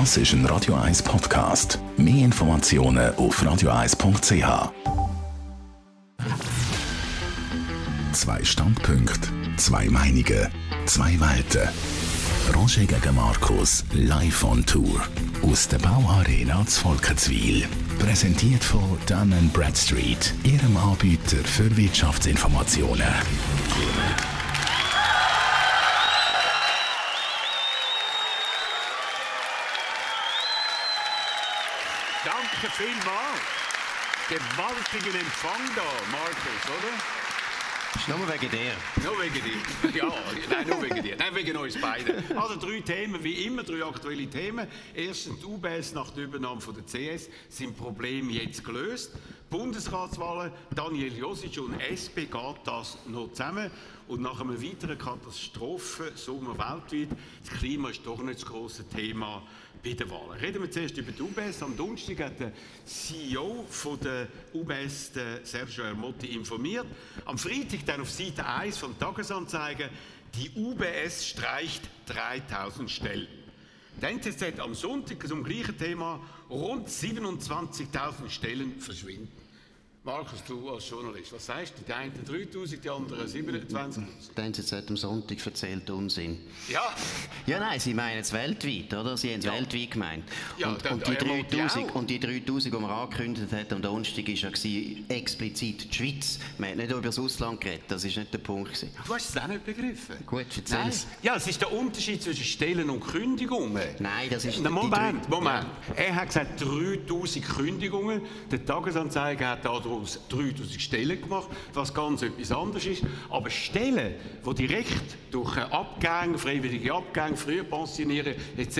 Das ist ein Radio 1 Podcast. Mehr Informationen auf radio1.ch. Zwei Standpunkte, zwei Meinungen, zwei Welten. Roger gegen Markus, live on Tour. Aus der Bauarena zu Volkenswil. Präsentiert von Dun Bradstreet, Ihrem Anbieter für Wirtschaftsinformationen. Vielmals. Gewaltigen Empfang da, Markus, oder? Ist nur wegen dir. Nur wegen dir. Ja, nein, nur wegen dir. Nein, wegen uns beiden. Also drei Themen, wie immer, drei aktuelle Themen. Erstens, die UBS nach der Übernahme von der CS sind Probleme jetzt gelöst. Bundesratswahlen, Daniel Josic und SP geht das noch zusammen. Und nach einem weiteren Katastrophensommer weltweit, das Klima ist doch nicht das große Thema bei den Wahlen. Reden wir zuerst über die UBS. Am Donnerstag hat der CEO von der UBS, der Sergio Ermotti, informiert. Am Freitag dann auf Seite 1 von Tagesanzeiger, die UBS streicht 3000 Stellen. Der NZZ am Sonntag zum gleichen Thema, rund 27.000 Stellen verschwinden. Markus, du als Journalist, was sagst du? Die einen 3000, die anderen 27.000. Die NZZ am Sonntag erzählt Unsinn. Ja, Ja, nein, sie meinen es weltweit, oder? Sie haben es Ja. weltweit gemeint. Ja, und, dann- und, die er meint ja 3000, auch. und die 3000, die man angekündigt hat am Donnerstag, war ja explizit die Schweiz. Man hat nicht über das Ausland geredet, das war nicht der Punkt. Gewesen. du hast es auch nicht begriffen. Gut, Nein. erzähl's. Ja, es ist der Unterschied zwischen Stellen und Kündigungen. Nein, das ist Na, Moment, Moment. Er hat gesagt 3000 Kündigungen. Der Tagesanzeiger hat daraus 3000 Stellen gemacht, was ganz etwas anderes ist. Aber Stellen, die direkt durch Abgänge, freiwillige Abgänge, früher pensionieren etc.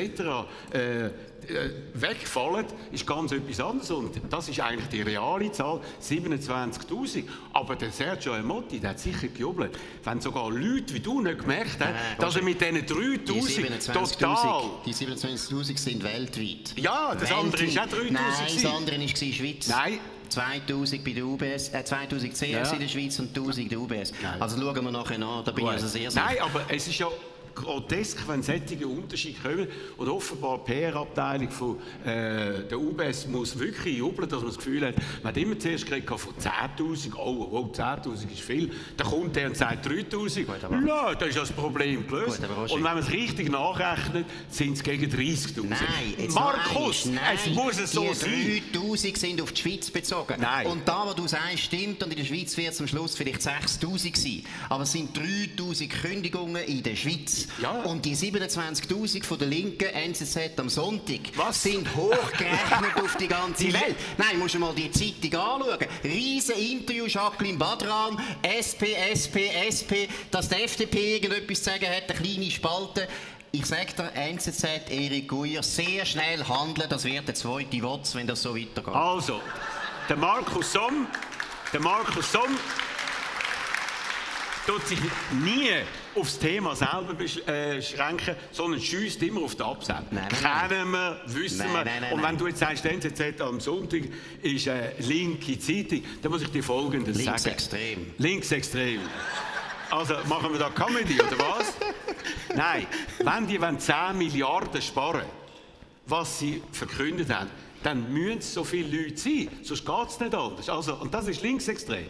Äh, äh, wegfallen, ist ganz etwas anderes. Und das ist eigentlich die reale Zahl, 27.000. Aber der Sergio Emotti, der hat sicher gejubelt, wenn sogar Leute wie du nicht gemerkt haben, Nein, dass er mit diesen Die 3.000 total 27.000 die 27.000 sind weltweit. Ja, das andere ist auch 3000 Nein, das andere war Schweiz. Nein. 2000 bei der UBS, äh, 2000 CS Ja. in der Schweiz und 1000 in der UBS. Also schauen wir nachher nach, da bin ich also sehr sicher. Nein, aber es ist ja grotesk, wenn solche Unterschiede kommen. Und offenbar die PR-Abteilung von äh, der UBS muss wirklich jubeln, dass man das Gefühl hat, man hat immer zuerst geredet von 10'000, oh, oh 10'000 ist viel. Dann kommt der und sagt 3'000. aber- Ja, da ist das Problem gelöst. Gut, und wenn man es richtig nachrechnet, sind es gegen 30'000. Nein, Markus, einmal. es Nein, muss es so sein. 3000 sind auf die Schweiz bezogen. Nein. Und da, was du sagst, stimmt. Und in der Schweiz wird es am Schluss vielleicht 6000 sein. Aber es sind 3000 Kündigungen in der Schweiz. Ja. Und die 27.000 von der linken NZZ am Sonntag Was? sind hochgerechnet auf die ganze Welt. Nein, musst du mal die Zeitung anschauen. Riesen Interview, Jacqueline Badran, SP, SP, SP, dass die FDP irgendetwas zu sagen hat, eine kleine Spalte. Ich sage dir, NZZ, Erik Guyer, sehr schnell handeln, das wird der zweite Wotz, wenn das so weitergeht. Also, der Markus Somm, der Markus Somm tut sich nie aufs Thema selber besch- äh, beschränken, sondern schießt immer auf den Absender. Nein, nein. Kennen wir, wissen Nein, wir. nein, Und wenn du jetzt sagst, NZZ am Sonntag ist eine linke Zeitung, dann muss ich dir Folgendes sagen. Linksextrem. Linksextrem. Also machen wir da Comedy, oder was? Nein, wenn die wollen 10 Milliarden sparen, was sie verkündet haben, dann müssen es so viele Leute sein, sonst geht es nicht anders. Also, und das ist linksextrem.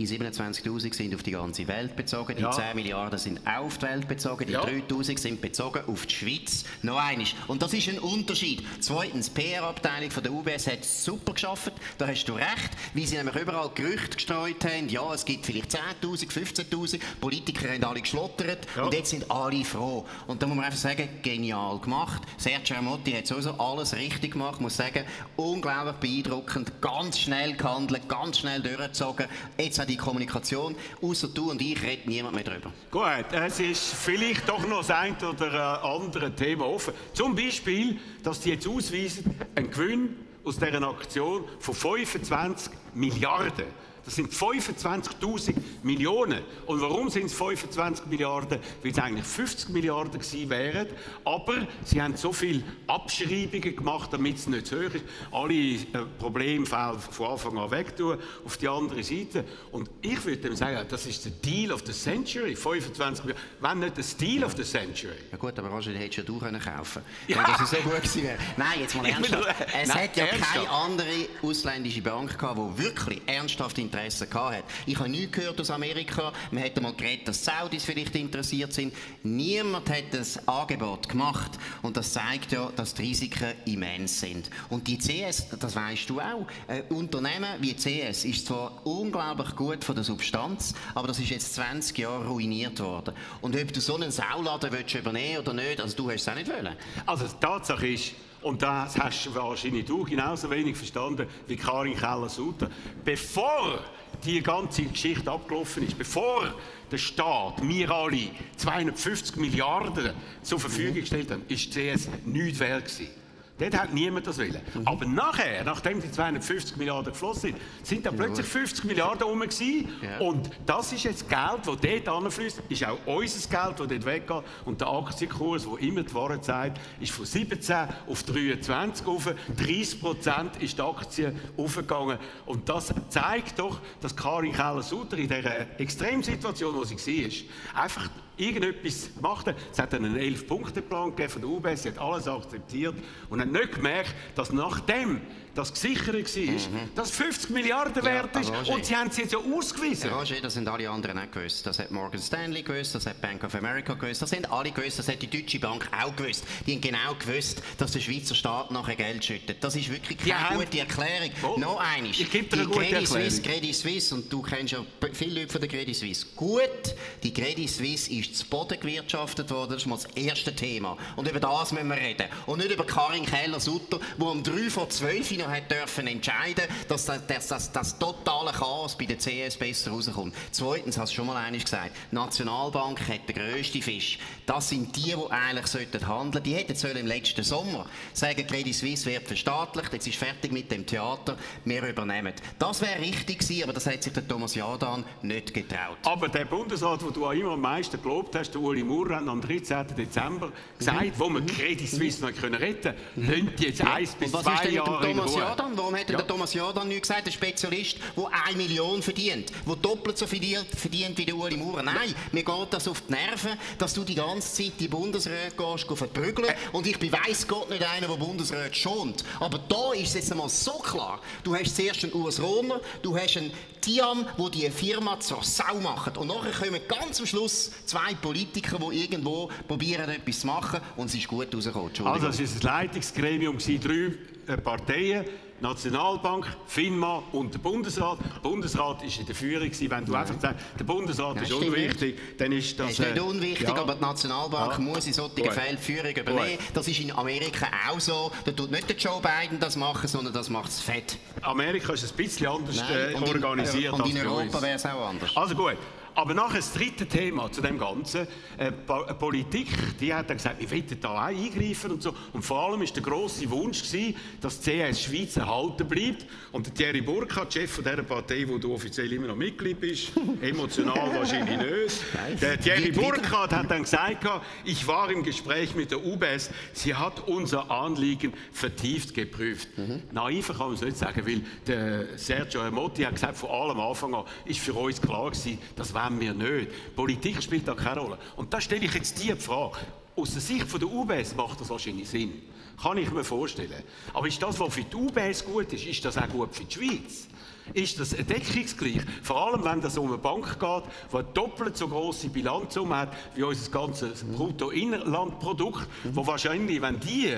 Die 27.000 sind auf die ganze Welt bezogen, die Ja. 10 Milliarden sind auf die Welt bezogen, die Ja. 3.000 sind bezogen auf die Schweiz. Noch eines. Und das ist ein Unterschied. Zweitens, die PR-Abteilung von der UBS hat super geschafft. Da hast du recht, weil sie nämlich überall Gerüchte gestreut haben. Ja, es gibt vielleicht 10.000, 15.000. Politiker haben alle geschlottert Ja. und jetzt sind alle froh. Und da muss man einfach sagen, genial gemacht. Sergio Amotti hat sowieso alles richtig gemacht. muss sagen, unglaublich beeindruckend, ganz schnell gehandelt, ganz schnell durchgezogen. Jetzt auch die Kommunikation. Außer du und ich redet niemand mehr drüber. Gut, es ist vielleicht doch noch das ein oder andere Thema offen. Zum Beispiel, dass die jetzt ausweisen, einen Gewinn aus dieser Aktion von 25 Milliarden. Das sind 25.000 Millionen. Und warum sind es 25 Milliarden? Weil es eigentlich 50 Milliarden gewesen wären. Aber sie haben so viele Abschreibungen gemacht, damit es nicht zu hoch ist. Alle äh, Problemfälle von Anfang an weg tun, auf die andere Seite. Und ich würde dem sagen, das ist der Deal of the Century. 25 Milliarden. Wenn nicht der Deal of the Century. Ja gut, aber Roger, den hättest ja du können kaufen können, wenn das so gut gewesen wäre. Nein, jetzt mal ernsthaft. Es Nein, hat ja ernsthaft. keine andere ausländische Bank gehabt, die wirklich ernsthaft Interesse gehabt Ich habe nichts gehört aus Amerika. Man hätte mal geredet, dass Saudis vielleicht interessiert sind. Niemand hat das Angebot gemacht. Und das zeigt ja, dass die Risiken immens sind. Und die CS, das weißt du auch, ein Unternehmen wie CS ist zwar unglaublich gut von der Substanz, aber das ist jetzt 20 Jahre ruiniert worden. Und ob du so einen Sauladen willst übernehmen oder nicht, also du hast es auch nicht wollen. Also die Tatsache ist, und das hast du wahrscheinlich du genauso wenig verstanden wie Karin Keller-Sutter. Bevor die ganze Geschichte abgelaufen ist, bevor der Staat mir alle 250 Milliarden zur Verfügung gestellt hat, ist CS nichts wert gewesen. Dort hat niemand das wollen. Mhm. Aber nachher, nachdem die 250 Milliarden geflossen sind, sind da plötzlich 50 Milliarden rum ja. Und das ist jetzt Geld, das dort anfließt, ist auch unser Geld, das dort weggeht. Und der Aktienkurs, der immer die Wahrheit sagt, ist von 17 auf 23 auf. 30 Prozent ist die Aktie aufgegangen. Und das zeigt doch, dass Karin Keller-Sutter in dieser Extremsituation, wo sie war, einfach irgendetwas gemacht. Es hat einen 11-Punkte-Plan von der UBS, sie hat alles akzeptiert und hat nicht gemerkt, dass nachdem das gesichert war, mhm. dass 50 Milliarden wert ist. Roger, und sie haben es jetzt ja ausgewiesen. Roger, das sind alle anderen nicht gewusst. Das hat Morgan Stanley gewusst, das hat Bank of America gewusst, das sind alle gewusst, das hat die Deutsche Bank auch gewusst. Die haben genau gewusst, dass der Schweizer Staat nachher Geld schüttet. Das ist wirklich keine ja, gute Erklärung. Oh, noch eines. Ich gebe dir eine gute Credit Suisse, Credit Suisse, und du kennst ja viele Leute von der Credit Suisse. Gut, die Credit Suisse ist zu Boden gewirtschaftet worden, das ist mal das erste Thema. Und über das müssen wir reden. Und nicht über Karin Keller-Sutter, die um 3 vor 12 noch hat dürfen entscheiden, dass das, das, das, das, totale Chaos bei der CS besser rauskommt. Zweitens, hast du schon mal eines gesagt, die Nationalbank hat den grössten Fisch. Das sind die, die eigentlich sollten handeln. Die hätten sollen im letzten Sommer sagen, Credit Suisse wird verstaatlicht, jetzt ist fertig mit dem Theater, wir übernehmen. Das wäre richtig gewesen, aber das hat sich der Thomas Jadan nicht getraut. Aber der Bundesrat, wo du auch immer am meisten gelobt hast, der Uli Maurer, hat am 13. Dezember gesagt, mhm. wo wir Credit Suisse noch retten können, mhm. jetzt ja. eins bis zwei Jahre Thomas Jordan? Warum hat ja. der Thomas Jordan nicht gesagt? Der Spezialist, der eine Million verdient, der doppelt so viel verdient wie der Uli Maurer. Nein, mir geht das auf die Nerven, dass du die ganze Zeit die Bundesräte gehst, verprügeln. Äh. Und ich bin weiss Gott nicht einer, der Bundesräte schont. Aber da ist es jetzt einmal so klar. Du hast zuerst einen Urs Rohner, du hast einen Tiam, wo die Firma zur Sau machen. Und nachher kommen ganz am Schluss zwei Politiker, die irgendwo probieren, etwas zu machen. Und es ist gut rausgekommen. Also, es war ein Leitungsgremium, drei Parteien. Nationalbank, FINMA und der Bundesrat. Der Bundesrat war in der Führung. Wenn du einfach sagst, der Bundesrat ja, ist unwichtig, dann ist das... Es ist nicht äh, unwichtig, ja. aber die Nationalbank ja. muss in solchen Fällen die Führung übernehmen. Gut. Das ist in Amerika auch so. Da tut nicht der Joe Biden das machen, sondern das macht das FED. Amerika ist ein bisschen anders Nein, äh, organisiert und in, und in Europa wäre es auch anders. Also gut. Aber nachher das dritte Thema zu dem Ganzen, äh, äh, Politik, die hat dann gesagt, wir wollen da auch eingreifen und so. Und vor allem ist der grosse Wunsch gewesen, dass die CS Schweiz erhalten bleibt. Und der Thierry Burkhardt, Chef von dieser Partei, wo du offiziell immer noch Mitglied bist, emotional wahrscheinlich nicht. Der Thierry Burkhardt hat dann gesagt, ich war im Gespräch mit der UBS, sie hat unser Anliegen vertieft geprüft. Mhm. Naiver kann man es nicht sagen, weil der Sergio Motti hat gesagt, von allem Anfang an ist für uns klar gewesen, das wollen wir nicht. Politik spielt da keine Rolle. Und da stelle ich jetzt die Frage. Aus der Sicht der UBS macht das wahrscheinlich Sinn. Kann ich mir vorstellen. Aber ist das, was für die UBS gut ist, ist das auch gut für die Schweiz? Ist das deckungsgleich? Vor allem, wenn es um eine Bank geht, die eine doppelt so große Bilanz hat wie unser ganzes Bruttoinlandprodukt, wo wahrscheinlich, wenn die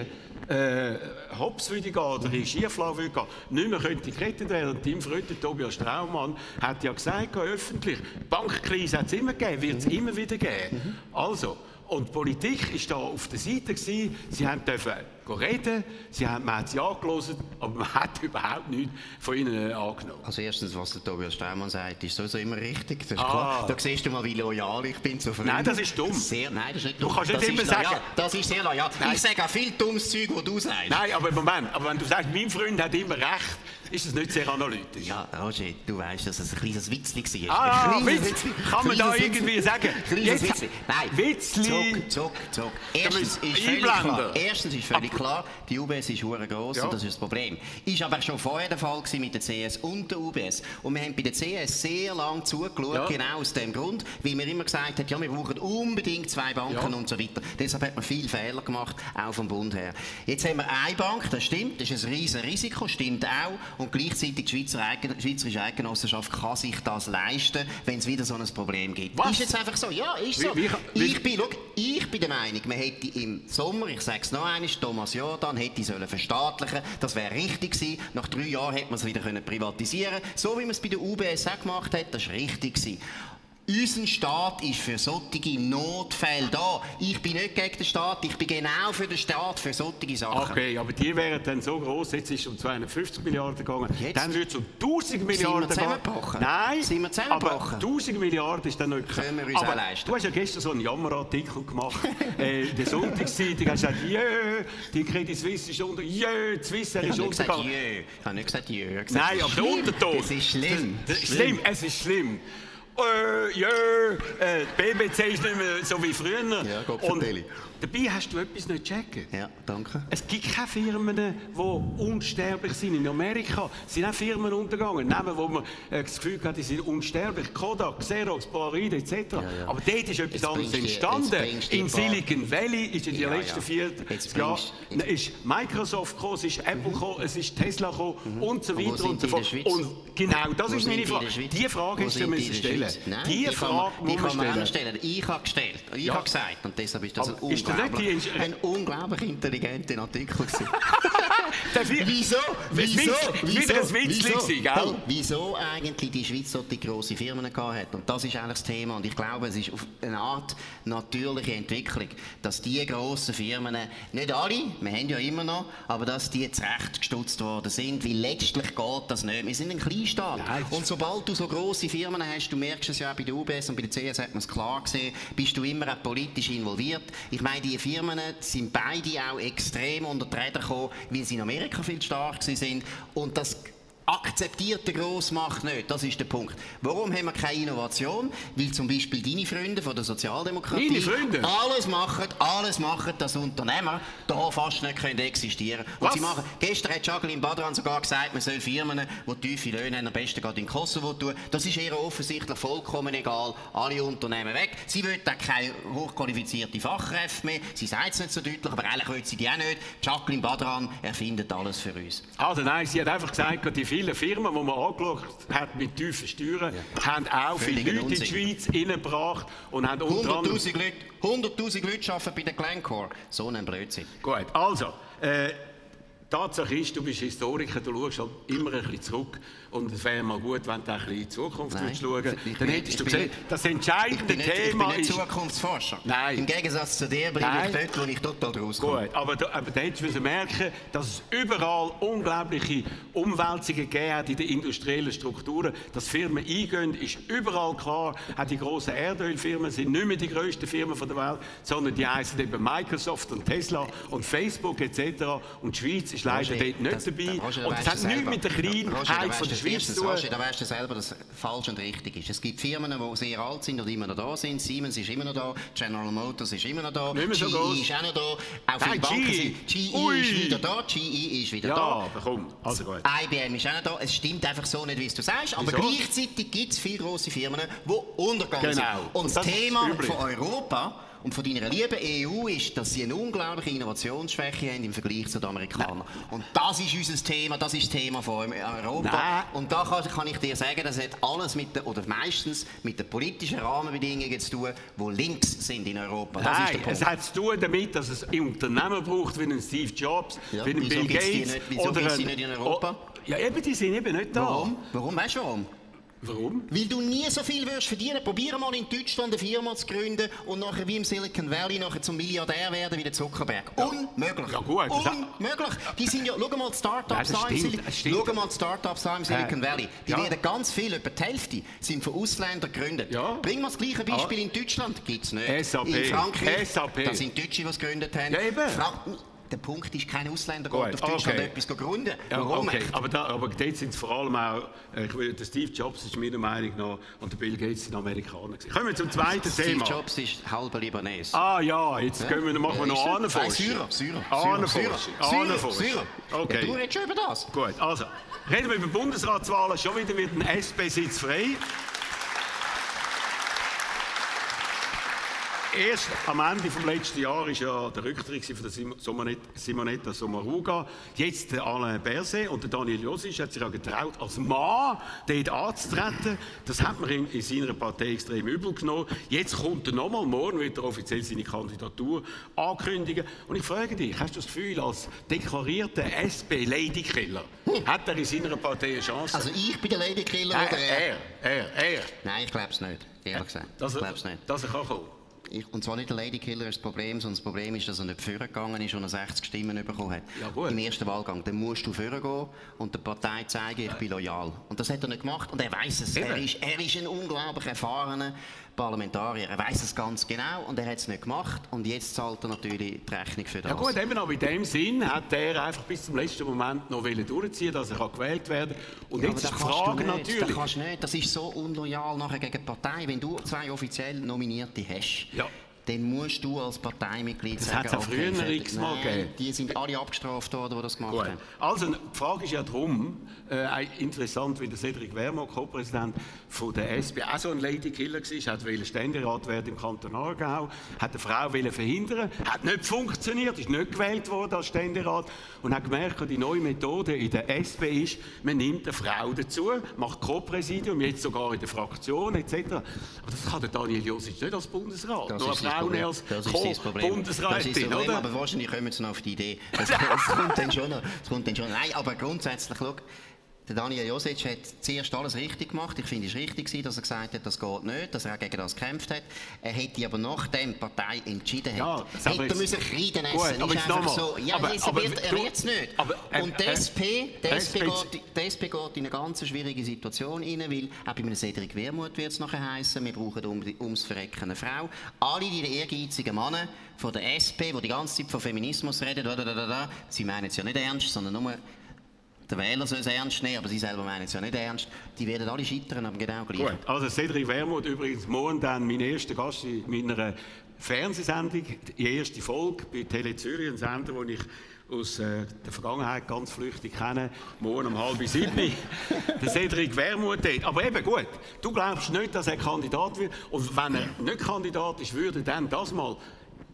äh, hops würde gehen oder in Schieflage würde gehen, nicht mehr könnte gerettet werden. Und Tim Fröte, Tobias Straumann, hat ja gesagt, öffentlich, Bankkrise hat es immer gegeben, wird es mhm. immer wieder geben. Also, und die Politik war da auf der Seite. Gewesen. Sie haben dürfen reden, sie haben, man hat sie angelassen, aber man hat überhaupt nichts von ihnen angenommen. Also erstens, was der Tobias Steinmann sagt, ist sowieso immer richtig. Das ist ah. klar. Da siehst du mal, wie loyal ich bin zu Freunden. Nein, das ist dumm. Sehr, nein, das ist nicht dumm. Du kannst nicht das immer sagen... Loyal. Das ist sehr loyal. Nein. Ich sage auch viel dummes Zeug, was du sagst. Nein, aber Moment, aber wenn du sagst, mein Freund hat immer recht, ist das nicht sehr analytisch. Ja, Roger, du weißt, dass es ein kleines Witzli war. Ah, ein Witz. Witzli. Kann man da irgendwie sagen? Kleines Witzli. Nein, Witzli. Zuck, zuck, zuck. Erstens ist völlig klar, erstens ist völlig klar, die UBS ist hure gross Ja. und das ist das Problem. Ist aber schon vorher der Fall gewesen mit der CS und der UBS. Und wir haben bei der CS sehr lange zugeschaut, Ja. genau aus dem Grund, weil man immer gesagt hat, ja, wir brauchen unbedingt zwei Banken Ja. und so weiter. Deshalb hat man viele Fehler gemacht, auch vom Bund her. Jetzt haben wir eine Bank, das stimmt, das ist ein riesen Risiko, stimmt auch. Und gleichzeitig die Schweizer Eigen Schweizerische Eidgenossenschaft kann sich das leisten, wenn es wieder so ein Problem gibt. Was? Ist jetzt einfach so? Ja, ist Wie- so. wie- wie- ich, bin, schau, ich bin der Meinung, man hätte im Sommer, ich sage es noch einmal, Thomas Jordan hätte sollen verstaatlichen Das wäre richtig gewesen. Nach drei Jahren hätte man es wieder können privatisieren So wie man es bei der UBS auch gemacht hat, das war richtig gewesen. Unser Staat ist für solche Notfälle da. Ich bin nicht gegen den Staat, ich bin genau für den Staat, für solche Sachen. Okay, aber die wären dann so groß, jetzt ist es um 250 Milliarden gegangen, Jetzt? dann würde es um 1000 wir Milliarden gehen. zusammengebrochen? Nein, Sind wir aber 1000 Milliarden ist dann noch Können wir uns aber leisten. Du hast ja gestern so einen Jammerartikel gemacht, äh, in der Sonntagszeitung hast du gesagt, jö, die Credit Suisse ist unter, jö, die Ich ist habe nicht gesagt, untergegangen. jö. Ich habe nicht gesagt, jö. Ich habe gesagt, Nein, es aber ist der schlimm. Unterton. Es ist schlimm. Das ist schlimm, es ist schlimm. Äh, ja, äh, BBC ist nicht mehr so wie früher. Ja, Gott Und. Dabei hast du etwas nicht checken. Ja, danke. Es gibt keine Firmen, die unsterblich sind. In Amerika sind auch Firmen untergegangen. Namen, wo man äh, das Gefühl hat, die sind unsterblich. Kodak, Xerox, Polaroid etc. ja. Aber dort ist etwas Jetzt anderes entstanden. In ein Silicon Valley ist in den Ja, letzten ja. vier Jahren ist Microsoft gekommen, es ist Apple gekommen, es ist Tesla gekommen und so Mhm. Und wo weiter und so die fort. Und genau, das Wo ist meine die in Frage. Die Frage sind müssen die stellen. Nein, Die kann Frage man, die muss man stellen. Ich habe gestellt. Ich Ja. habe gesagt. Und deshalb ist das ein Aber ist das nicht unglaublich, die- ein unglaublich intelligenter Artikel Wieso? Wieso? Witzli gewesen, gell? Hey, wieso eigentlich die Schweiz solche grosse Firmen gehabt hat? Und das ist eigentlich das Thema. Und ich glaube, es ist auf eine Art natürliche Entwicklung, dass die grossen Firmen, nicht alle, wir haben ja immer noch, aber dass die zurechtgestutzt worden sind, weil letztlich geht das nicht. Wir sind ein Kleinstaat. Nein, das- und sobald du so grosse Firmen hast, du merkst es ja auch bei der UBS und bei der CS hat man es klar gesehen, bist du immer auch politisch involviert. Ich meine, die Firmen sind beide auch extrem unter die Räder gekommen, weil sie in Amerika viel stark sind. Und das akzeptiert der Grossmacht nicht. Das ist der Punkt. Warum haben wir keine Innovation? Weil zum Beispiel deine Freunde von der Sozialdemokratie Meine Freunde? alles machen, alles machen, dass Unternehmer da fast nicht können existieren können. Was? sie machen, gestern hat Jacqueline Badran sogar gesagt, man soll Firmen, die tiefe Löhne haben, am besten gerade in Kosovo tun. Das ist ihr offensichtlich vollkommen egal. Alle Unternehmen weg. Sie will auch keine hochqualifizierte Fachkräfte mehr. Sie sagt es nicht so deutlich, aber eigentlich will sie die auch nicht. Jacqueline Badran erfindet alles für uns. Also nein, sie hat einfach gesagt, die vielen Firmen, die man angeschaut hat mit tiefen Steuern, haben auch viele Leute in die Unsinn. Schweiz reingebracht und haben unter anderem... 100'000 Leute, 100'000 Leute arbeiten bei der Glencore. So ein Blödsinn. Gut, also, äh, Tatsache ist, du bist Historiker, du schaust halt immer ein bisschen zurück und es wäre mal gut, wenn du ein bisschen in die Zukunft Nein, würdest schauen ich Dann hättest du gesehen, das entscheidende nicht, ich bin Thema nicht ist... Zukunftsforscher. Nein. Im Gegensatz zu dir Nein. ich dort, wo ich total rauskomme. Gut, aber, aber da hättest du merken, dass es überall unglaubliche Umwälzungen gegeben hat in den industriellen Strukturen. Dass Firmen eingehen, ist überall klar. Auch die grossen Erdölfirmen sind nicht mehr die grössten Firmen der Welt, sondern die heißen eben Microsoft und Tesla und Facebook etc. Und die Schweiz ist leider Roger, dort nicht das- dabei. Roger, da und das hat nichts mit der Kleinheit von der zu tun. Roger, da weißt du selber, dass es falsch und richtig ist. Es gibt Firmen, die sehr alt sind und immer noch da sind. Siemens ist immer noch da, General Motors ist immer noch da, mehr so GE gross. ist auch noch da, auch viele Nein, Banken GE. sind... GE ist wieder da, GE ist wieder Ja, da. komm, also gut. IBM ist auch noch da. Es stimmt einfach so nicht, wie es du sagst. Aber Wieso? gleichzeitig gibt es viele grosse Firmen, die untergegangen Genau. sind. Und Und das das ist Thema von Europa und von deiner lieben EU ist, dass sie eine unglaubliche Innovationsschwäche haben im Vergleich zu den Amerikanern. Und das ist unser Thema, das ist das Thema von Europa. Nein. Und da kann, kann ich dir sagen, das hat alles mit der, oder meistens mit den politischen Rahmenbedingungen zu tun, die links sind in Europa. Das ist der Nein, Punkt. es hat zu tun damit, dass es Unternehmen braucht, wie einen Steve Jobs, Ja, wie einen Bill Gates. nicht- wieso gibt's die nicht in Europa? Oh, ja, eben, die sind eben nicht da. Warum? Warum? Weißt du warum? Warum? Weil du nie so viel wirst verdienen. Probier mal in Deutschland eine Firma zu gründen und nachher wie im Silicon Valley nachher zum Milliardär werden wie der Zuckerberg. Unmöglich. Ja, gut, Unmöglich. Die sind ja, schau mal Startups Ja, an im Sil- mal Startups im Silicon Valley. Die ja. werden ganz viel, etwa die Hälfte, sind von Ausländern gegründet. Ja. Bring mal das gleiche Beispiel in Deutschland. Gibt es nicht. SAP. In Frankreich, SAP. das sind Deutsche, die es gegründet haben. Ja, eben. Frank der Punkt ist, kein Ausländer Gut, geht auf Deutschland okay. etwas gründen. Ja, Warum? okay. aber, da, aber dort sind es vor allem auch, äh, ich will, der Steve Jobs ist meiner Meinung nach und der Bill Gates sind Amerikaner gewesen. Kommen wir zum zweiten Steve Thema. Jobs ist halber Libanes. Ah ja, jetzt gehen wir, machen wir noch Ahnenforschung. Syrer, Syrer. Ahnenforschung. Ahnenforschung. Syrer. Okay. Ja, du redest schon über das. Gut, also, reden wir über Bundesratswahlen. Schon wieder wird ein SP-Sitz frei. Erst am Ende des letzten Jahres war ja der Rücktritt von der Simonetta Sommaruga. Jetzt der Alain Berset und der Daniel Josic hat sich ja getraut, als Mann dort anzutreten. Das hat man ihm in seiner Partei extrem übel genommen. Jetzt kommt er nochmal, morgen wird er offiziell seine Kandidatur ankündigen. Und ich frage dich, hast du das Gefühl, als deklarierter SP-Ladykiller, hat er in seiner Partei eine Chance? Also ich bin der Ladykiller er, oder er? er, er, er. Nein, ich glaube es nicht. Ehrlich gesagt. Dass ich glaube es nicht. dass er kann kommen. Ich, und zwar nicht der Ladykiller ist das Problem, sondern das Problem ist, dass er nicht vorgegangen ist und er 60 Stimmen bekommen hat. Ja, gut. Im ersten Wahlgang. Dann musst du vorgehen und der Partei zeigen, ich bin loyal. Und das hat er nicht gemacht und er weiß es. Er ist, er ist ein unglaublich erfahrener Parlamentarier. Er weiß es ganz genau und er hat es nicht gemacht. Und jetzt zahlt er natürlich die Rechnung für das. Ja gut, eben, aber in dem Sinn hat er einfach bis zum letzten Moment noch wollen durchziehen, dass er kann gewählt werden kann. Und Ja, jetzt ist die Frage nicht. natürlich. Das kannst du nicht. Das ist so unloyal nachher gegen die Partei. Wenn du zwei offiziell Nominierte hast, Ja. Dann musst du als Parteimitglied Das sagen, hat's auch früher fertig. x-mal Nein, gegeben. Die sind alle abgestraft worden, die das gemacht Gut. haben. Also, die Frage ist ja darum, äh, interessant, wie der Cedric Wermo, Co-Präsident von der SP, auch so ein Ladykiller war, hat wollte Ständerat werden im Kanton Aargau, hat eine Frau wollen verhindern, hat nicht funktioniert, ist nicht gewählt worden als Ständerat und hat gemerkt, die neue Methode in der SP ist, man nimmt eine Frau dazu, macht Co-Präsidium, jetzt sogar in der Fraktion etc. Aber das kann der Daniel Josic nicht als Bundesrat, Das Problem. als Das ist das Problem. Das ist das Co-Bundesrätin, Problem, oder? aber wahrscheinlich kommen sie noch auf die Idee. Das, das kommt dann schon noch. Das kommt dann schon. Nein, aber grundsätzlich, schau, der Daniel Josic hat zuerst alles richtig gemacht. Ich finde, es richtig, gewesen, dass er gesagt hat, das geht nicht, dass er auch gegen das gekämpft hat. Er hätte aber nachdem die Partei entschieden Ja, hat, aber hätte er müssen Kreiden essen Gut, Ist aber jetzt einfach so. Ja, Aber- aber wird, er wird es nicht. aber, äh, Und die äh, SP, die SP, geht, die SP geht in eine ganz schwierige Situation rein, weil auch bei einem Cedric Wermuth wird es nachher heißen, wir brauchen um, ums Verrecken eine Frau. Alle die ehrgeizigen Männer von der SP, die die ganze Zeit von Feminismus reden, da, da, da, da, sie meinen es ja nicht ernst, sondern nur der Wähler soll es ernst nehmen, aber sie selber meinen es ja nicht ernst. Die werden alle scheitern, aber genau gleich. Gut, also Cedric Wermuth übrigens morgen dann mein erster Gast in meiner Fernsehsendung, die erste Folge bei Tele Zürich, ein Sender, den ich aus äh, der Vergangenheit ganz flüchtig kenne, morgen um halb sieben, der Cedric Wermuth dort. Aber eben gut, du glaubst nicht, dass er Kandidat wird und wenn er nicht Kandidat ist, würde er dann das mal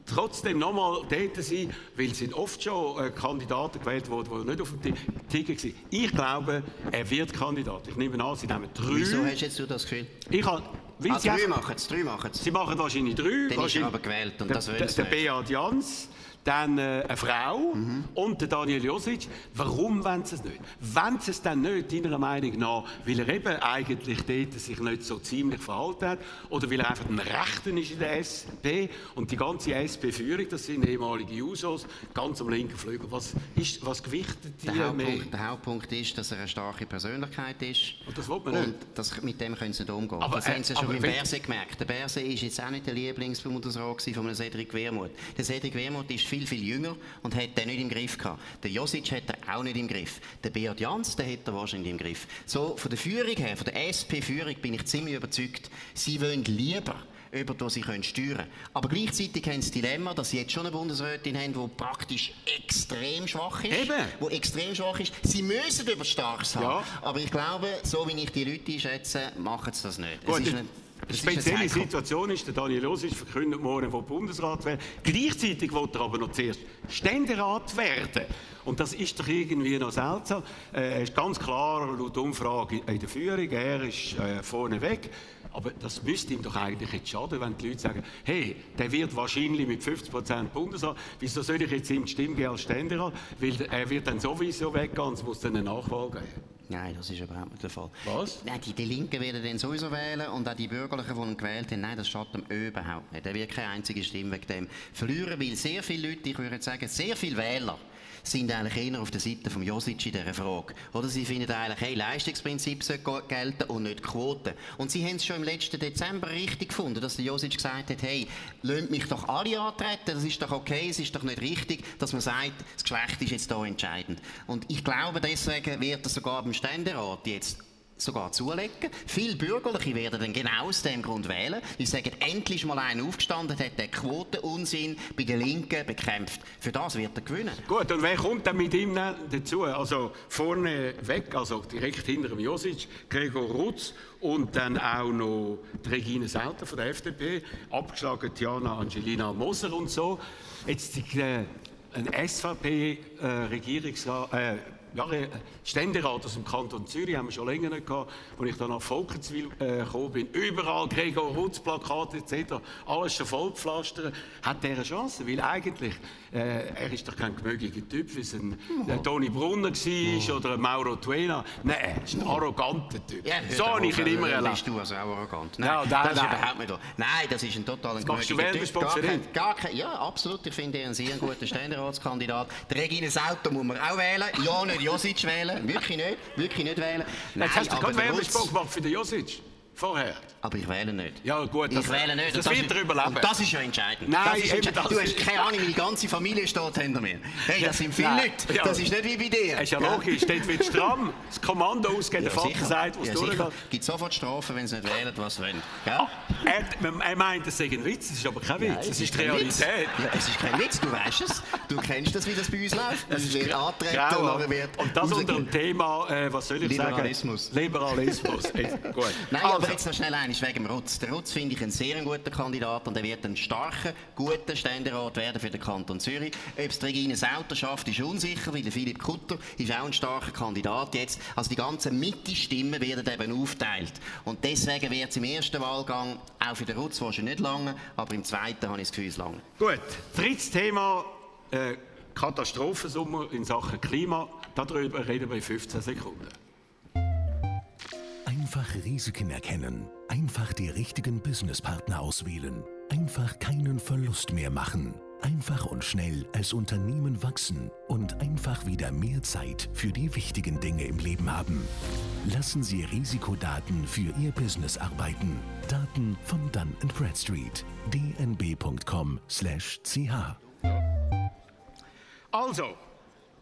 trotzdem nochmal dort sein, weil es sind oft schon äh, Kandidaten gewählt worden, die nicht auf dem Ti- Ticket waren. Ich glaube, er wird Kandidat. Ich nehme an, sie nehmen drei. Wieso hast jetzt du das Gefühl? Ich habe, weil Ah, drei machen es, drei machen es. Sie machen wahrscheinlich drei. Dann ist er wahrscheinlich aber gewählt und der, das wollen der, der. Beat Jans, dann äh, eine Frau und der Daniel Josic. Warum wollen sie es nicht? Wenn sie es dann nicht, deiner Meinung nach, weil er eben eigentlich dort sich nicht so ziemlich verhalten hat oder weil er einfach ein Rechten ist in der SP und die ganze SP-Führung, das sind ehemalige Jusos, ganz am linken Flügel. Was, ist, was gewichtet die Der mehr? Hauptpunkt, der Hauptpunkt ist, dass er eine starke Persönlichkeit ist. Und das will man nicht. das, mit dem können sie nicht umgehen. Aber, das äh, haben sie schon beim Berse gemerkt. Der Berse ist jetzt auch nicht der Lieblingsbundesrat von Cedric Wermuth. Der Cedric Wermuth ist viel, viel jünger und hat den nicht im Griff gehabt. Der Josic hat er auch nicht im Griff. Der Beat Jans, den hat er wahrscheinlich im Griff. So, von der Führung her, von der SP-Führung bin ich ziemlich überzeugt, sie wollen lieber über die sie können steuern können. Aber gleichzeitig haben sie das Dilemma, dass sie jetzt schon eine Bundesrätin haben, die praktisch extrem schwach ist. Eben. Die extrem schwach ist. Sie müssen über Starks haben. Ja. Aber ich glaube, so wie ich die Leute einschätze, machen sie das nicht. Gut, es ist die ein- die es ist ein spezielle. Situation ist, der Daniel Josic verkündet morgen, wo Bundesrat wäre. Gleichzeitig will er aber noch zuerst Ständerat werden. Und das ist doch irgendwie noch seltsam. Äh, Er ist ganz klar laut Umfrage in der Führung, er ist äh, vorne weg. Aber das müsste ihm doch eigentlich jetzt schaden, wenn die Leute sagen, hey, der wird wahrscheinlich mit 50% Bundesrat, wieso soll ich jetzt ihm die Stimme geben als Ständerat? Weil er wird dann sowieso weggehen, es muss dann eine Nachwahl geben. Nein, das ist überhaupt nicht der Fall. Was? Nein, die, die Linken werden den sowieso wählen und auch die Bürgerlichen, die ihn gewählt haben, nein, das schadet ihm überhaupt nicht. Er wird keine einzige Stimme wegen dem verlieren, weil sehr viele Leute, ich würde sagen, sehr viele Wähler, sind eigentlich eher auf der Seite von Josic in dieser Frage. Oder sie finden eigentlich, hey, Leistungsprinzip sollte gelten und nicht Quoten. Und sie haben es schon im letzten Dezember richtig gefunden, dass der Josic gesagt hat, hey, lasst mich doch alle antreten, das ist doch okay, es ist doch nicht richtig, dass man sagt, das Geschlecht ist jetzt da entscheidend. Und ich glaube, deswegen wird er sogar beim Ständerat jetzt sogar zulegen. Viele Bürgerliche werden dann genau aus dem Grund wählen. Die sagen, endlich mal einer aufgestanden, hat den Quotenunsinn bei den Linken bekämpft. Für das wird er gewinnen. Gut, und wer kommt dann mit ihm dazu? Also vorne weg, also direkt hinter dem Josic, Gregor Rutz und dann auch noch die Regine Sauter von der FDP, abgeschlagen Diana Angelina Moser und so. Jetzt äh, ein SVP-Regierungsrat, äh, ja, Ständerat aus dem Kanton Zürich haben wir schon länger nicht gehabt, als ich dann nach Volkenswil äh, gekommen bin. Überall Gregor Rutz, Plakate etc., alles schon vollpflastert. Hat der eine Chance? Weil eigentlich, äh, er ist doch kein gemögiger Typ, wie es ein oh. Toni Brunner war oh. oder ein Mauro Tuena. Nein, er ist ein arroganter Typ. Ja, so habe ich ihn immer erlebt. Bist du also auch arrogant? Nein, ja, nein, das ist überhaupt nicht Nein, das ist ein total gemögiger Typ. Gar kein, gar kein, ja, absolut. Ich finde ihn einen sehr guten Ständeratskandidat. Die Regine Sauter muss man auch wählen. Ja, nicht Josic wählen. Wirklich nicht. Wirklich nicht wählen. Nein, Jetzt hast du gerade Werbespruch gemacht für den Josic. Vorher. Aber ich wähle nicht. Ja, gut. Ich wähle nicht. Das, das wird er überleben. Und das ist ja entscheidend. Nein, das ist entscheidend. du hast keine Ahnung, meine ganze Familie steht hinter mir. Hey, das sind viele Leute. Ja. Das ist nicht wie bei dir. Das ist ja logisch. Dort wird stramm. Das Kommando ausgeht, der Vater sagt, was ja, durchgeht. Es gibt sofort Strafen, wenn sie nicht wählen, was sie wollen. Ah, er, er, meint, das sei ein Witz. Das ist aber kein Witz. Nein, das ist die Realität. Ja, es ist kein Witz. Du weißt es. Du kennst das, wie das bei uns läuft. Es wird antreten und wird Und das unter dem Thema, äh, was soll ich Liberalismus. sagen? Liberalismus. Liberalismus. Gut. Nein, also. Aber jetzt noch schnell eines wegen dem Rutz. Der Rutz finde ich ein sehr guter Kandidat und er wird ein starker, guter Ständerat werden für den Kanton Zürich. Ob es Regine Sauter schafft, ist unsicher, weil Philipp Kutter ist auch ein starker Kandidat jetzt. Also die ganzen Mitte-Stimmen werden eben aufteilt. Und deswegen wird es im ersten Wahlgang auch für den Rutz wahrscheinlich nicht lange, aber im zweiten habe ich das Gefühl, es lange. Gut, drittes Thema. Äh, Katastrophensummer in Sachen Klima. Darüber reden wir in 15 Sekunden. Einfach Risiken erkennen. Einfach die richtigen Businesspartner auswählen. Einfach keinen Verlust mehr machen. Einfach und schnell als Unternehmen wachsen und einfach wieder mehr Zeit für die wichtigen Dinge im Leben haben. Lassen Sie Risikodaten für Ihr Business arbeiten. Daten von Dun Bradstreet. dnb.com/ch. Also,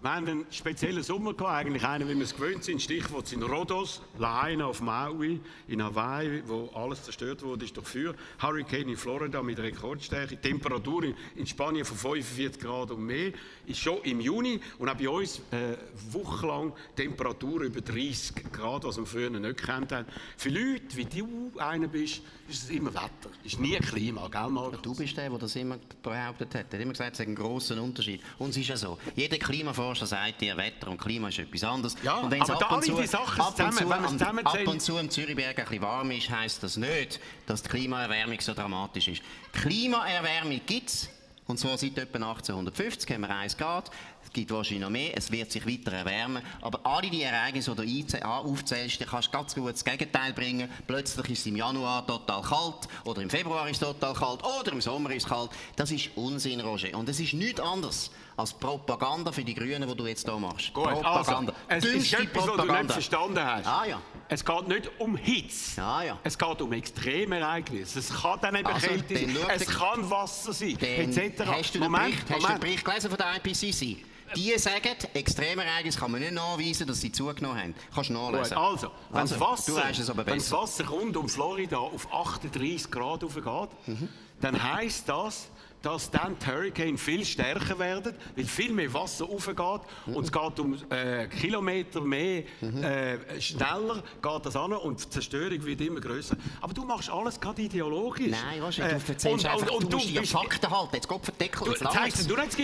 wir haben einen speziellen Sommer gehabt, eigentlich einen, wie wir es gewöhnt sind. Stichwort sind Rhodos, Lahaina auf Maui, in Hawaii, wo alles zerstört wurde, ist durch Feuer. Hurricane in Florida mit Rekordstärke. Temperatur in Spanien von 45 Grad und mehr. Ist schon im Juni und auch bei uns äh, wochenlang Temperatur über 30 Grad, was wir früher nicht kennt haben. Für Leute, wie du einer bist, ist es immer Wetter. Ist nie Klima, gell, Markus? Du bist der, der das immer behauptet hat. Er hat immer gesagt, es ist ein grosser Unterschied. Und es ist ja so. Jeder Klimaforscher sagt dir, Wetter und Klima ist etwas anderes. Ja, und aber ab und zu, die Sachen ab zusammen, zu, wenn man ab und zu im Zürichberg ein bisschen warm ist, heisst das nicht, dass die Klimaerwärmung so dramatisch ist. Klimaerwärmung gibt es. Und zwar seit etwa 1850 haben wir 1 Grad. Es gibt wahrscheinlich noch mehr, es wird sich weiter erwärmen. Aber alle die Ereignisse, die du aufzählst, die kannst du ganz gut das Gegenteil bringen. Plötzlich ist es im Januar total kalt, oder im Februar ist es total kalt, oder im Sommer ist es kalt. Das ist Unsinn, Roger. Und es ist nichts anderes als Propaganda für die Grünen, die du jetzt hier machst. Gut, Propaganda. Also, es ist etwas, was du nicht verstanden hast. Ah, ja. Es geht nicht um Hitze. Ah, ja. Es geht um Extremereignisse. Es kann dann eben also, Kälte sein, es kann Wasser sein, etc. Hast du, Moment, Bericht, Moment. hast du den Bericht gelesen von der IPCC? Die sagen, Extremereignisse kann man nicht nachweisen, dass sie zugenommen haben. Kannst du nachlesen. Gut, also, wenn also, das Wasser, das Wasser rund um Florida auf 38 Grad aufgeht, mhm. dann heisst das, dass dann die Hurricane viel stärker werden, weil viel mehr Wasser aufgeht und es geht um äh, Kilometer mehr äh, schneller geht das an und die Zerstörung wird immer größer. Aber du machst alles gerade ideologisch. Nein, weißt du, du äh, erzählst und, einfach, und, und, du, musst die Fakten halten. Jetzt Gott verdeckel, jetzt heißt, du jetzt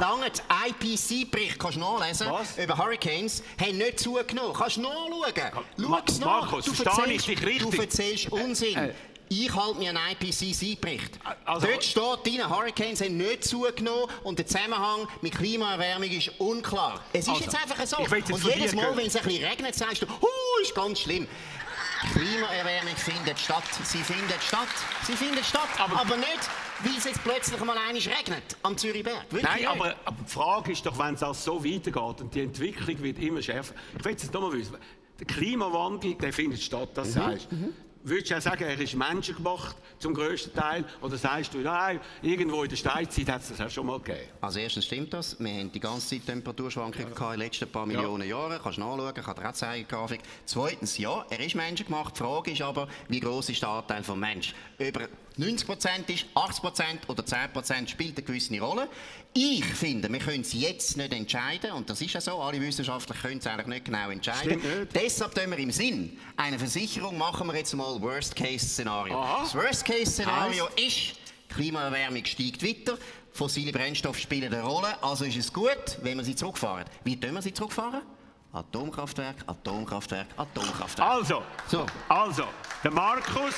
lange IPC-Bericht kannst du nachlesen Was? über Hurricanes, haben nicht zugenommen. Kannst du nachschauen. Schau nach. Markus, du verstehe ich dich richtig? Du erzählst Unsinn. Ich halte mir einen IPCC-Bericht. Also, Dort steht drin, Hurricanes haben nicht zugenommen und der Zusammenhang mit Klimaerwärmung ist unklar. Es ist also, jetzt einfach so. Jetzt und jedes Mal, wenn es ein bisschen regnet, sagst du, huh, ist ganz schlimm. Klimaerwärmung findet statt. Sie findet statt. Sie findet statt. Aber, aber nicht weil es jetzt plötzlich mal einig regnet am Zürichberg. Wirklich Nein, aber, aber die Frage ist doch, wenn es so weitergeht und die Entwicklung wird immer schärfer. Ich will jetzt noch mal wissen, der Klimawandel, der findet statt, das sagst du. Würdest du auch sagen, er ist menschengemacht zum grössten Teil? Oder sagst du, nein, irgendwo in der Steinzeit hat es das auch schon mal gegeben? Also erstens stimmt das. Wir haben die ganze Zeit Temperaturschwankungen gehabt in den letzten paar Millionen Jahren. Kannst du nachschauen, kann dir auch zeigen, Grafik. Zweitens, ja, er ist menschengemacht. Die Frage ist aber, wie groß ist der Anteil vom Mensch? Über 90% ist, 80% oder 10% spielt eine gewisse Rolle. Ich finde, wir können es jetzt nicht entscheiden, und das ist ja so, alle Wissenschaftler können es eigentlich nicht genau entscheiden. Nicht. Deshalb tun wir im Sinn einer Versicherung, machen wir jetzt mal Worst-Case-Szenario. Das Worst-Case-Szenario ist, Klimaerwärmung steigt weiter, fossile Brennstoffe spielen eine Rolle, also ist es gut, wenn wir sie zurückfahren. Wie tun wir sie zurückfahren? Atomkraftwerk, Atomkraftwerk, Atomkraftwerk. Also, So. also, der Markus.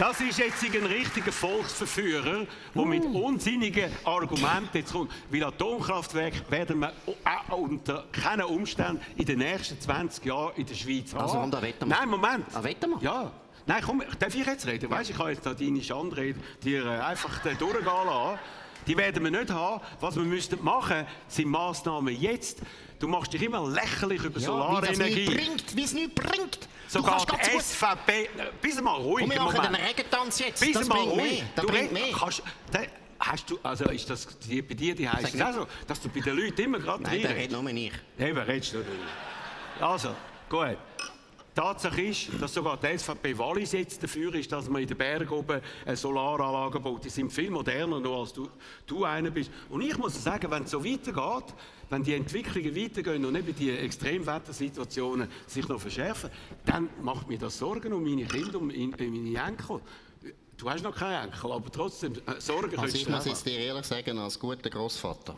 Das ist jetzt ein richtiger Volksverführer, der mit Uh. unsinnigen Argumenten jetzt kommt. Weil Atomkraftwerke werden wir unter keinen Umständen in den nächsten 20 Jahren in der Schweiz haben. Also, und da wetten wir. Nein, Moment. Ah, wetten wir? Ja. Nein, komm, darf ich jetzt reden? Weißt, ich kann jetzt da deine Schandrede dir äh, einfach durchgehen lassen. Die werden wir nicht haben. Was wir müssten machen, sind Massnahmen jetzt. Du machst dich immer lächerlich über Ja, wie das Solarenergie. nichts bringt, wie es nichts bringt. Sogar die SVP. Bis mal ruhig. Und wir machen Moment. den Regentanz jetzt. Bis das mal bringt ruhig. mehr. Das Du bringt mehr. Kannst, da, hast du, also ist das die, bei dir die heißt auch so, dass du bei den Leuten immer gerade Nein, der reinredest? redet nur ich. Eben, redest du nicht. Also, gut. Tatsache ist, dass sogar die SVP Wallis jetzt dafür ist, dass man in den Bergen oben eine Solaranlage baut. Die sind viel moderner noch, als du, du einer bist. Und ich muss sagen, wenn es so weitergeht, wenn die Entwicklungen weitergehen und eben die Extremwettersituationen sich noch verschärfen, dann macht mir das Sorgen um meine Kinder, um um meine Enkel. Du hast noch keine Enkel, aber trotzdem, äh, Sorgen Also ich muss jetzt dir ehrlich sagen, als guter Großvater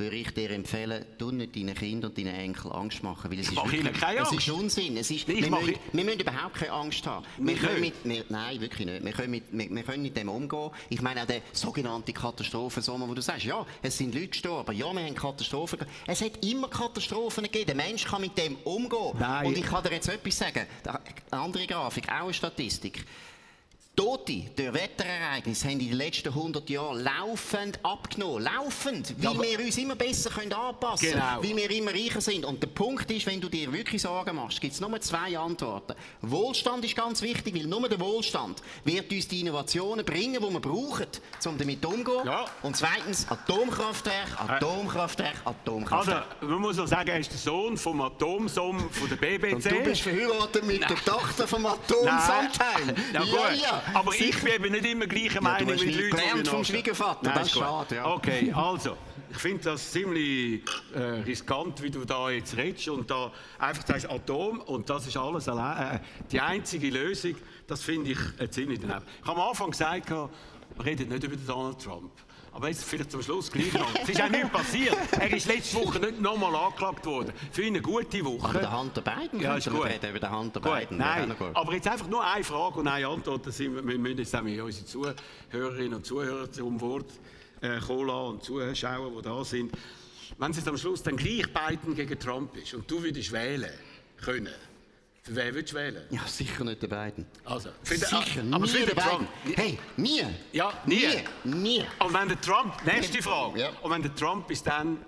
würde ich dir empfehlen, tu nicht deinen Kindern und deinen Enkeln Angst machen, weil es ist mache ihnen wirklich, keine es Angst. ist Unsinn. Es ist, Ich wir, müssen, wir müssen überhaupt keine Angst haben. Wir können mit, wir, nein, wirklich nicht. Wir können, mit, wir, wir können mit dem umgehen. Ich meine auch der sogenannte Katastrophensommer, wo du sagst, ja, es sind Leute gestorben, ja, wir haben Katastrophen gehabt. Es hat immer Katastrophen gegeben. Der Mensch kann mit dem umgehen. Nein. Und ich kann dir jetzt etwas sagen. Eine andere Grafik, auch eine Statistik. Tote durch Wetterereignisse haben in den letzten 100 Jahren laufend abgenommen. Laufend. Weil aber- wir uns immer besser können anpassen können. Genau. Weil wir immer reicher sind. Und der Punkt ist, wenn du dir wirklich Sorgen machst, gibt es nur zwei Antworten. Wohlstand ist ganz wichtig, weil nur der Wohlstand wird uns die Innovationen bringen, die wir brauchen, um damit umzugehen. Ja. Und zweitens Atomkraftwerk, Atomkraftwerk, Also, Atomkraftwerk. man muss auch sagen, er ist der Sohn vom Atomsom von der BBC. und du bist verheiratet mit der Tochter vom Atomsamteil. Nein. Ja, Aber ich bin eben nicht immer gleicher Meinung hast mit Leuten, die gelernt vom Schwiegervater, Nein, das ist schade, ja. Okay, also, ich finde das ziemlich äh, riskant, wie du da jetzt redest und da einfach sagst Atom und das ist alles allein, äh, die einzige Lösung, das finde ich äh, ziemlich daneben. Ich habe am Anfang gesagt, wir reden nicht über Donald Trump. Aber jetzt vielleicht zum Schluss gleich noch. Es ist auch nichts passiert. Er ist letzte Woche nicht nochmal angeklagt worden. Für ihn eine gute Woche. Aber der Hunter Biden, Ja, ist gut. reden über den Hunter Gut, Biden. nein, aber jetzt einfach nur eine Frage und eine Antwort. Wir, müssen jetzt auch unsere Zuhörerinnen und Zuhörer zum Wort äh, kommen lassen und Zuschauer, die da sind. Wenn es am Schluss dann gleich Biden gegen Trump ist und du würdest wählen können, für wen würdest du wählen? Ja, sicher nicht der Biden. Also, für den- Sicher, aber nie für den Trump. Biden. Hey, nie. Ja, nie. Nie. Nie. Und wenn der Trump, nächste Frage, Ja. und wenn der Trump ist dann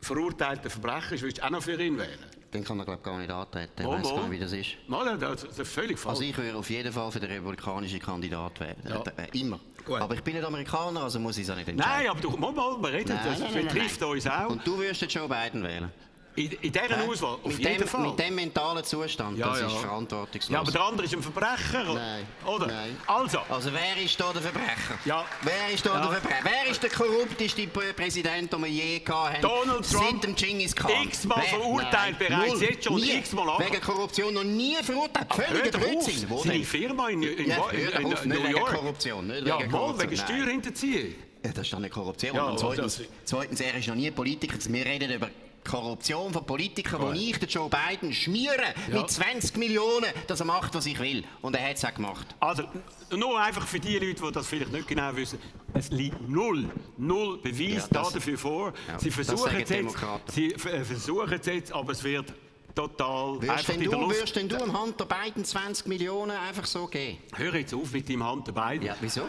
verurteilter Verbrecher ist, würdest du auch noch für ihn wählen? Den kann er, glaube gar nicht antreten. Ich weiß gar nicht, wie das ist. Mal, das das ist völlig falsch. Also ich würde auf jeden Fall für den republikanischen Kandidat wählen. Ja. Äh, immer. Gut. Aber ich bin nicht Amerikaner, also muss ich es auch nicht entscheiden. Nein, aber du, mal, mal, wir reden, Nein, das nein, betrifft nein. uns auch. Und du würdest den Joe Biden wählen? In, in dieser Auswahl, auf mit, jeden dem, Fall. mit dem mentalen Zustand, Ja, das ja. ist verantwortungslos. ja, aber der andere ist ein Verbrecher. Nein. Oder? Nein. Also, Also wer ist da der Verbrecher? Ja. Wer ist da Ja. der Verbrecher? Wer ist der korrupteste Prä- Präsident, den wir je gehabt haben? Donald Trump. Seit dem Genghis Khan. X-mal verurteilt Nein. bereits Null. jetzt schon, x-mal ange- Wegen Korruption noch nie verurteilt. Völliger Blödsinn. Wo seine? Firma in, in, Ja, in, in, in New wegen York. Korruption, nicht ja, wegen Korruption, wegen. Steuerhinterziehung. Ja, das ist doch nicht Korruption. Ja, und zweitens, das- zweitens, er ist noch nie Politiker. Wir reden über Korruption von Politikern, wo Gut. ich den Joe Biden schmiere Ja. mit 20 Millionen, dass er macht, was ich will. Und er hat es auch gemacht. Also, nur einfach für die Leute, die das vielleicht nicht genau wissen, es liegt null, null Beweis Ja, das- da dafür vor. Ja, Sie versuchen es jetzt, Demokraten. sie äh, versuchen es jetzt, aber es wird total Würdest einfach in der du, Luft. würdest denn du dem Hunter Biden 20 Millionen einfach so geben? Hör jetzt auf mit deinem Hunter Biden. Ja, wieso?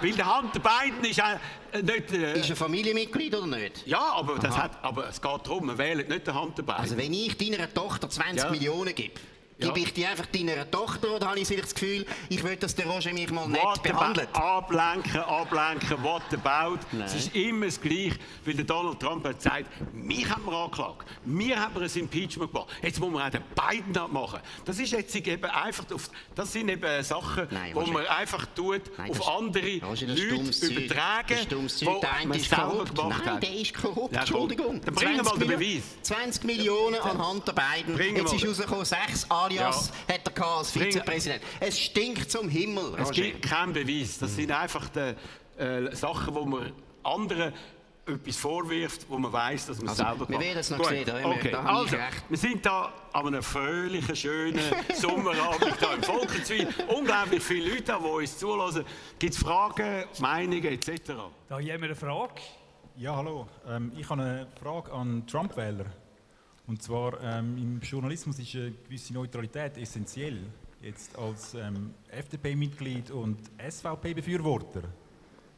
Weil der Hunter Biden ist äh, nicht... Äh, Ist er Familienmitglied oder nicht? ja, aber, das hat, aber es geht darum, wir wählen nicht den Hunter Biden. Also wenn ich deiner Tochter 20 Ja. Millionen gebe, Ja. gebe ich die einfach deiner Tochter oder habe ich das Gefühl, ich will, dass der Roger mich mal nett What behandelt? about, ablenken, ablenken, what about. Nein. Es ist immer das Gleiche, weil der Donald Trump hat gesagt, mich haben wir angeklagt, wir haben ein Impeachment gemacht, jetzt muss man auch den Biden abmachen. Das ist jetzt eben einfach, auf, das sind eben Sachen, Nein, wo man einfach tut, Nein, auf andere Roger, Leute übertragen, Der eine man ist selber korrupt. gemacht Nein, hat. der ist korrupt. Ja. Entschuldigung. Dann bringen wir mal den Beweis. 20 Millionen an Hunter Biden. Bringen Jetzt wir ist rausgekommen, sechs alias hat er gehabt als Vizepräsident. Es stinkt zum Himmel, Es Roger. gibt keinen Beweis. Das sind einfach die, äh, Sachen, wo man anderen etwas vorwirft, wo man weiß, dass man Also, es selber wir macht. werden es noch Gut, sehen, da wir- okay. da also, wir sind da an einem fröhlichen, schönen Sommerabend hier im Volkenswil. Unglaublich viele Leute, da, die uns zulassen. Gibt es Fragen, Meinungen etc.? Da haben wir eine Frage. Ja, hallo. Ähm, ich habe eine Frage an Trump-Wähler. Und zwar, ähm, im Journalismus ist eine gewisse Neutralität essentiell. Jetzt als ähm, FDP-Mitglied und SVP-Befürworter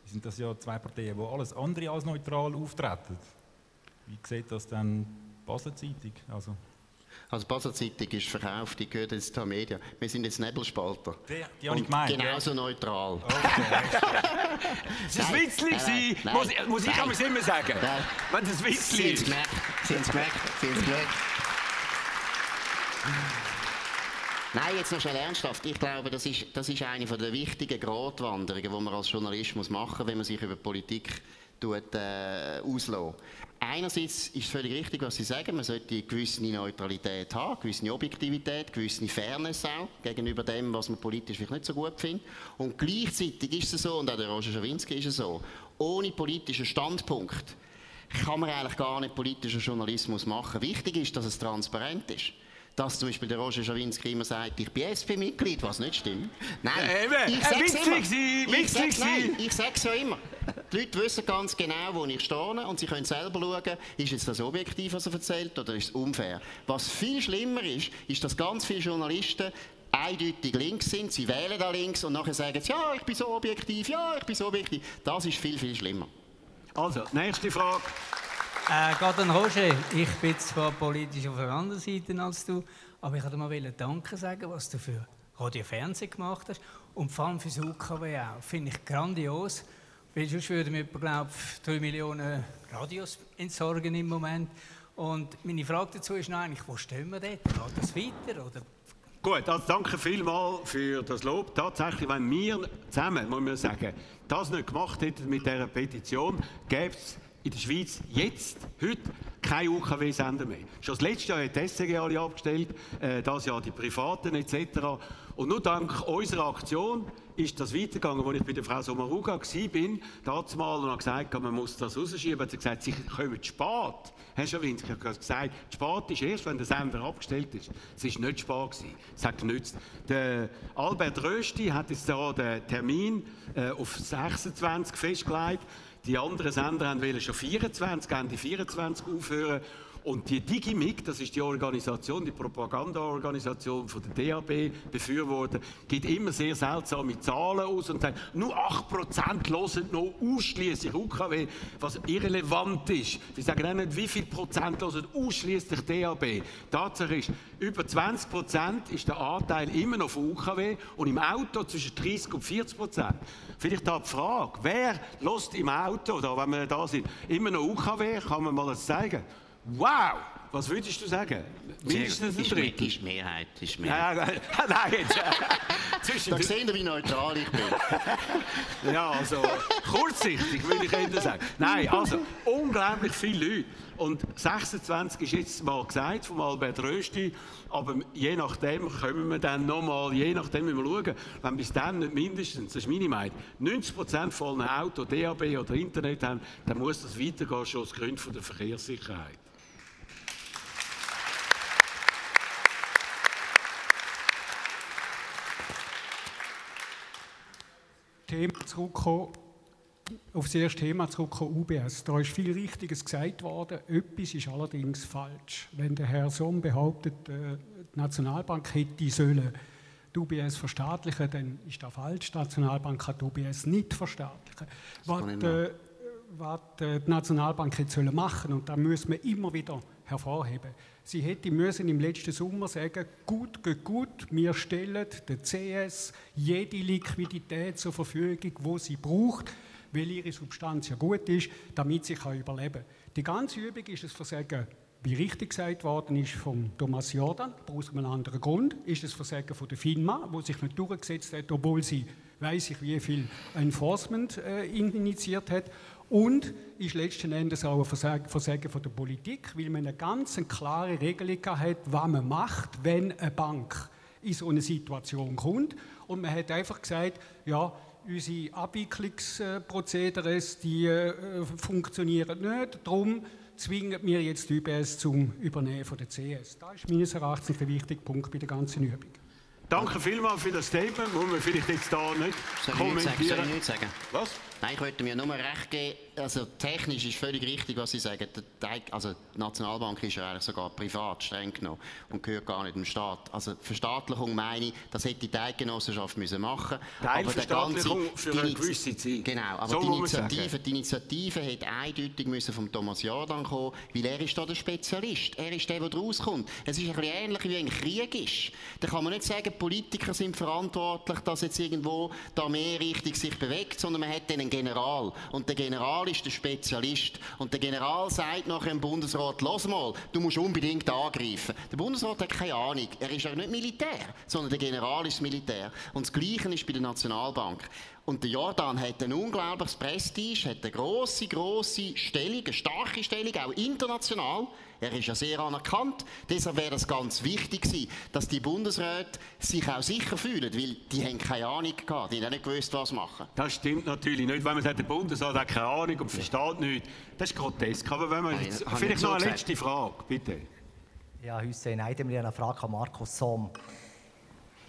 sind das ja zwei Parteien, die alles andere als neutral auftreten. Wie sieht das dann Basler Zeitung? Also, Also Basel Zeitung ist verkauft, die gehört jetzt zur Media. Wir sind jetzt Nebelspalter. Die- die ich Und gemeint, Genauso neutral. Es war ein Witzli, muss, ich- muss ich aber immer sagen. Nein. Wenn das ein Witzli Sie haben ist. es gemerkt, Sie haben es gemerkt, Sie haben es gemerkt. Nein, jetzt noch schnell ernsthaft. Ich glaube, das ist, das ist eine der wichtigen Gratwanderungen, die man als Journalist muss machen muss, wenn man sich über Politik tut, äh, auslässt. Einerseits ist es völlig richtig, was Sie sagen, man sollte eine gewisse Neutralität haben, eine gewisse Objektivität, eine gewisse Fairness auch gegenüber dem, was man politisch vielleicht nicht so gut findet. Und gleichzeitig ist es so, und auch der Roger Schawinski ist es so, ohne politischen Standpunkt kann man eigentlich gar nicht politischen Journalismus machen. Wichtig ist, dass es transparent ist. Dass zum Beispiel der Roger Schawinski immer sagt, ich bin SP-Mitglied, was nicht stimmt. Nein, eben. ich sag's Witzli immer. Ich sag's, nein, ja immer. Die Leute wissen ganz genau, wo ich stehe und sie können selber schauen, ist jetzt das objektiv, was er erzählt, oder ist es unfair. Was viel schlimmer ist, ist, dass ganz viele Journalisten eindeutig links sind, sie wählen da links und nachher sagen sie, ja, ich bin so objektiv, ja, ich bin so objektiv. Das ist viel, viel schlimmer. Also, nächste Frage. Äh, gerade an Roger, ich bin zwar politisch auf der anderen Seite als du, aber ich wollte mal Danke sagen, was du für Radio Fernsehen gemacht hast und vor allem für das UKW auch. Finde ich grandios, weil sonst würden wir, glaube ich, 3 Millionen Radios entsorgen im Moment. Und meine Frage dazu ist eigentlich, wo stehen wir dort? Geht das weiter? Oder? Gut, also danke vielmals für das Lob. Tatsächlich, wenn wir zusammen, muss man sagen, das nicht gemacht hätten mit dieser Petition, gäbe es in der Schweiz jetzt, heute, kein UKW-Sender mehr. Schon das letzte Jahr hat die SCG alle abgestellt, äh, das Jahr die Privaten etc. Und nur dank unserer Aktion ist das weitergegangen, als ich bei der Frau Sommaruga war, dazu mal und habe gesagt, man muss das rausschieben, hat sie gesagt, sie kommen zu spät. Herr Schawinski hat gesagt, spät ist erst, wenn der Sender abgestellt ist. Es war nicht spät. Gewesen. Es hat genützt. Der Albert Rösti hat jetzt da den Termin äh, auf 26 festgelegt. Die anderen Sender wollen schon 24, Ende 24 aufhören. Und die Digimig, das ist die Organisation, die Propagandaorganisation von der DAB, befürworten, gibt immer sehr seltsame Zahlen aus und sagt, nur 8% hören noch ausschließlich UKW, was irrelevant ist. Sie sagen auch nicht, wie viel Prozent hören ausschließlich DAB. Tatsache ist, über 20% ist der Anteil immer noch von UKW und im Auto zwischen 30 und 40%. Vielleicht da die Frage, wer lässt im Auto, oder wenn wir da sind, immer noch UKW, kann man mal das zeigen? Wow! Was würdest du sagen? Mindestens ein Drittel. ist Mehrheit. Ist Mehrheit. Ja, ja, nein, jetzt. äh, Zwischen Da sehen Sie, wie neutral ich bin. ja, also kurzsichtig würde ich Ihnen sagen. Nein, also unglaublich viele Leute. Und 26 ist jetzt mal gesagt vom Albert Rösti, aber je nachdem kommen wir dann nochmal, je nachdem müssen wir schauen, wenn bis dann nicht mindestens, das ist meine Meinung, 90% von allen Autos DAB oder Internet haben, dann muss das weitergehen, schon aus Gründen von der Verkehrssicherheit. Thema zurückkommen. auf das erste Thema zurückkommen, UBS. Da ist viel Richtiges gesagt worden. Etwas ist allerdings falsch. Wenn der Herr Somm behauptet, äh, die Nationalbank hätte sollen die UBS verstaatlichen, dann ist das falsch. Die Nationalbank hat die UBS nicht verstaatlichen. Was, äh, was die Nationalbank jetzt machen sollen, und da müssen wir immer wieder hervorheben. Sie hätte müssen im letzten Sommer sagen, gut, geht gut, wir stellen der CS jede Liquidität zur Verfügung, wo sie braucht, weil ihre Substanz ja gut ist, damit sie kann überleben kann. Die ganze Übung ist es Versagen, wie richtig gesagt worden ist von Thomas Jordan, aus einem anderen Grund, ist es Versagen von der FINMA, wo sich nicht durchgesetzt hat, obwohl sie weiß ich, wie viel Enforcement äh, initiiert hat. Und ist letzten Endes auch ein Versagen, Versagen von der Politik, weil man eine ganz klare Regelung hat, was man macht, wenn eine Bank in so eine Situation kommt. Und man hat einfach gesagt, ja, unsere Abwicklungsprozedere die äh, funktionieren nicht, darum zwingen wir jetzt die UBS zum Übernehmen von der CS. Das ist meines Erachtens der wichtige Punkt bei der ganzen Übung. Danke vielmals für das Statement. Muss man vielleicht jetzt da nicht soll kommentieren. Ich soll ich nicht sagen? Was? Nein, ich wollte mir nur recht geben, also technisch ist völlig richtig, was Sie sagen. Also die Nationalbank ist ja eigentlich sogar privat, streng genommen, und gehört gar nicht dem Staat. Also Verstaatlichung meine ich, das hätte die Eidgenossenschaft müssen machen müssen. Teilverstaatlichung für eine gewisse Zeit. Genau, aber so die, Initiative, die Initiative hätte eindeutig müssen von Thomas Jordan kommen, weil er ist da der Spezialist. Er ist der, der rauskommt. Es ist ein bisschen ähnlich, wie ein Krieg ist. Da kann man nicht sagen, Politiker sind verantwortlich, dass jetzt irgendwo da mehr richtig sich bewegt, sondern man hat einen General. Und der General ist der Spezialist. Und der General sagt nachher dem Bundesrat, los mal, du musst unbedingt angreifen. Der Bundesrat hat keine Ahnung. Er ist ja nicht Militär, sondern der General ist Militär. Und das Gleiche ist bei der Nationalbank. Und der Jordan hat ein unglaubliches Prestige, hat eine grosse, grosse Stellung, eine starke Stellung, auch international. Er ist ja sehr anerkannt. Deshalb wäre es ganz wichtig gewesen, dass die Bundesräte sich auch sicher fühlen, weil die haben keine Ahnung gehabt, die haben nicht gewusst, was machen. Das stimmt natürlich nicht. Wenn man sagt, der Bundesrat hat keine Ahnung und versteht nichts, das ist grotesk. Aber wenn man jetzt, vielleicht noch eine letzte Frage, bitte. Ja, Hussein Eidemir, eine Frage an Markus Somm.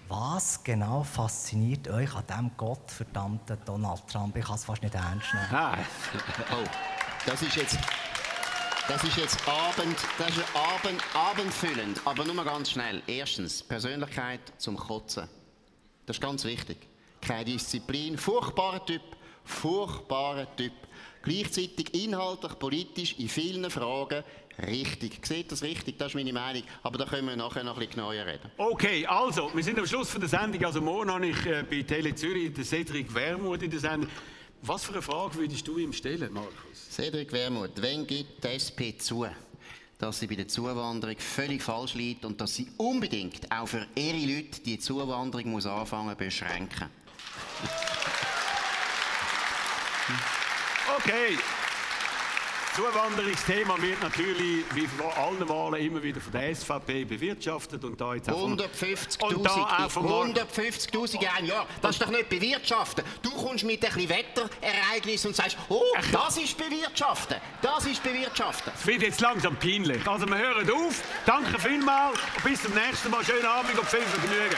Was genau fasziniert euch an diesem gottverdammten Donald Trump? Ich kann es fast nicht ernst nehmen. Ah. Oh, das ist jetzt... Das ist jetzt Abend, das ist Abend, abendfüllend, aber nur mal ganz schnell. Erstens, Persönlichkeit zum Kotzen. Das ist ganz wichtig. Keine Disziplin, furchtbarer Typ, furchtbarer Typ. Gleichzeitig inhaltlich, politisch, in vielen Fragen richtig. Seht das richtig? Das ist meine Meinung. Aber da können wir nachher noch ein bisschen genauer reden. Okay, also, wir sind am Schluss von der Sendung. Also morgen habe ich äh, bei Tele Zürich den Cedric Wermuth in der Sendung. Was für eine Frage würdest du ihm stellen, Markus? Cedric Wermuth, wenn gibt die SP zu, dass sie bei der Zuwanderung völlig falsch liegt und dass sie unbedingt auch für ihre Leute die Zuwanderung muss anfangen beschränken? Okay. Zuwanderungsthema wird natürlich wie vor allen Wahlen immer wieder von der SVP bewirtschaftet und da jetzt 150.000 150.000 in einem Jahr. Das ist doch nicht bewirtschaften. Du kommst mit ein bisschen Wetterereignis und sagst, oh, das ist bewirtschaften. Das ist bewirtschaften. Es wird jetzt langsam peinlich. Also wir hören auf. Danke vielmals und bis zum nächsten Mal. Schönen Abend und viel Vergnügen.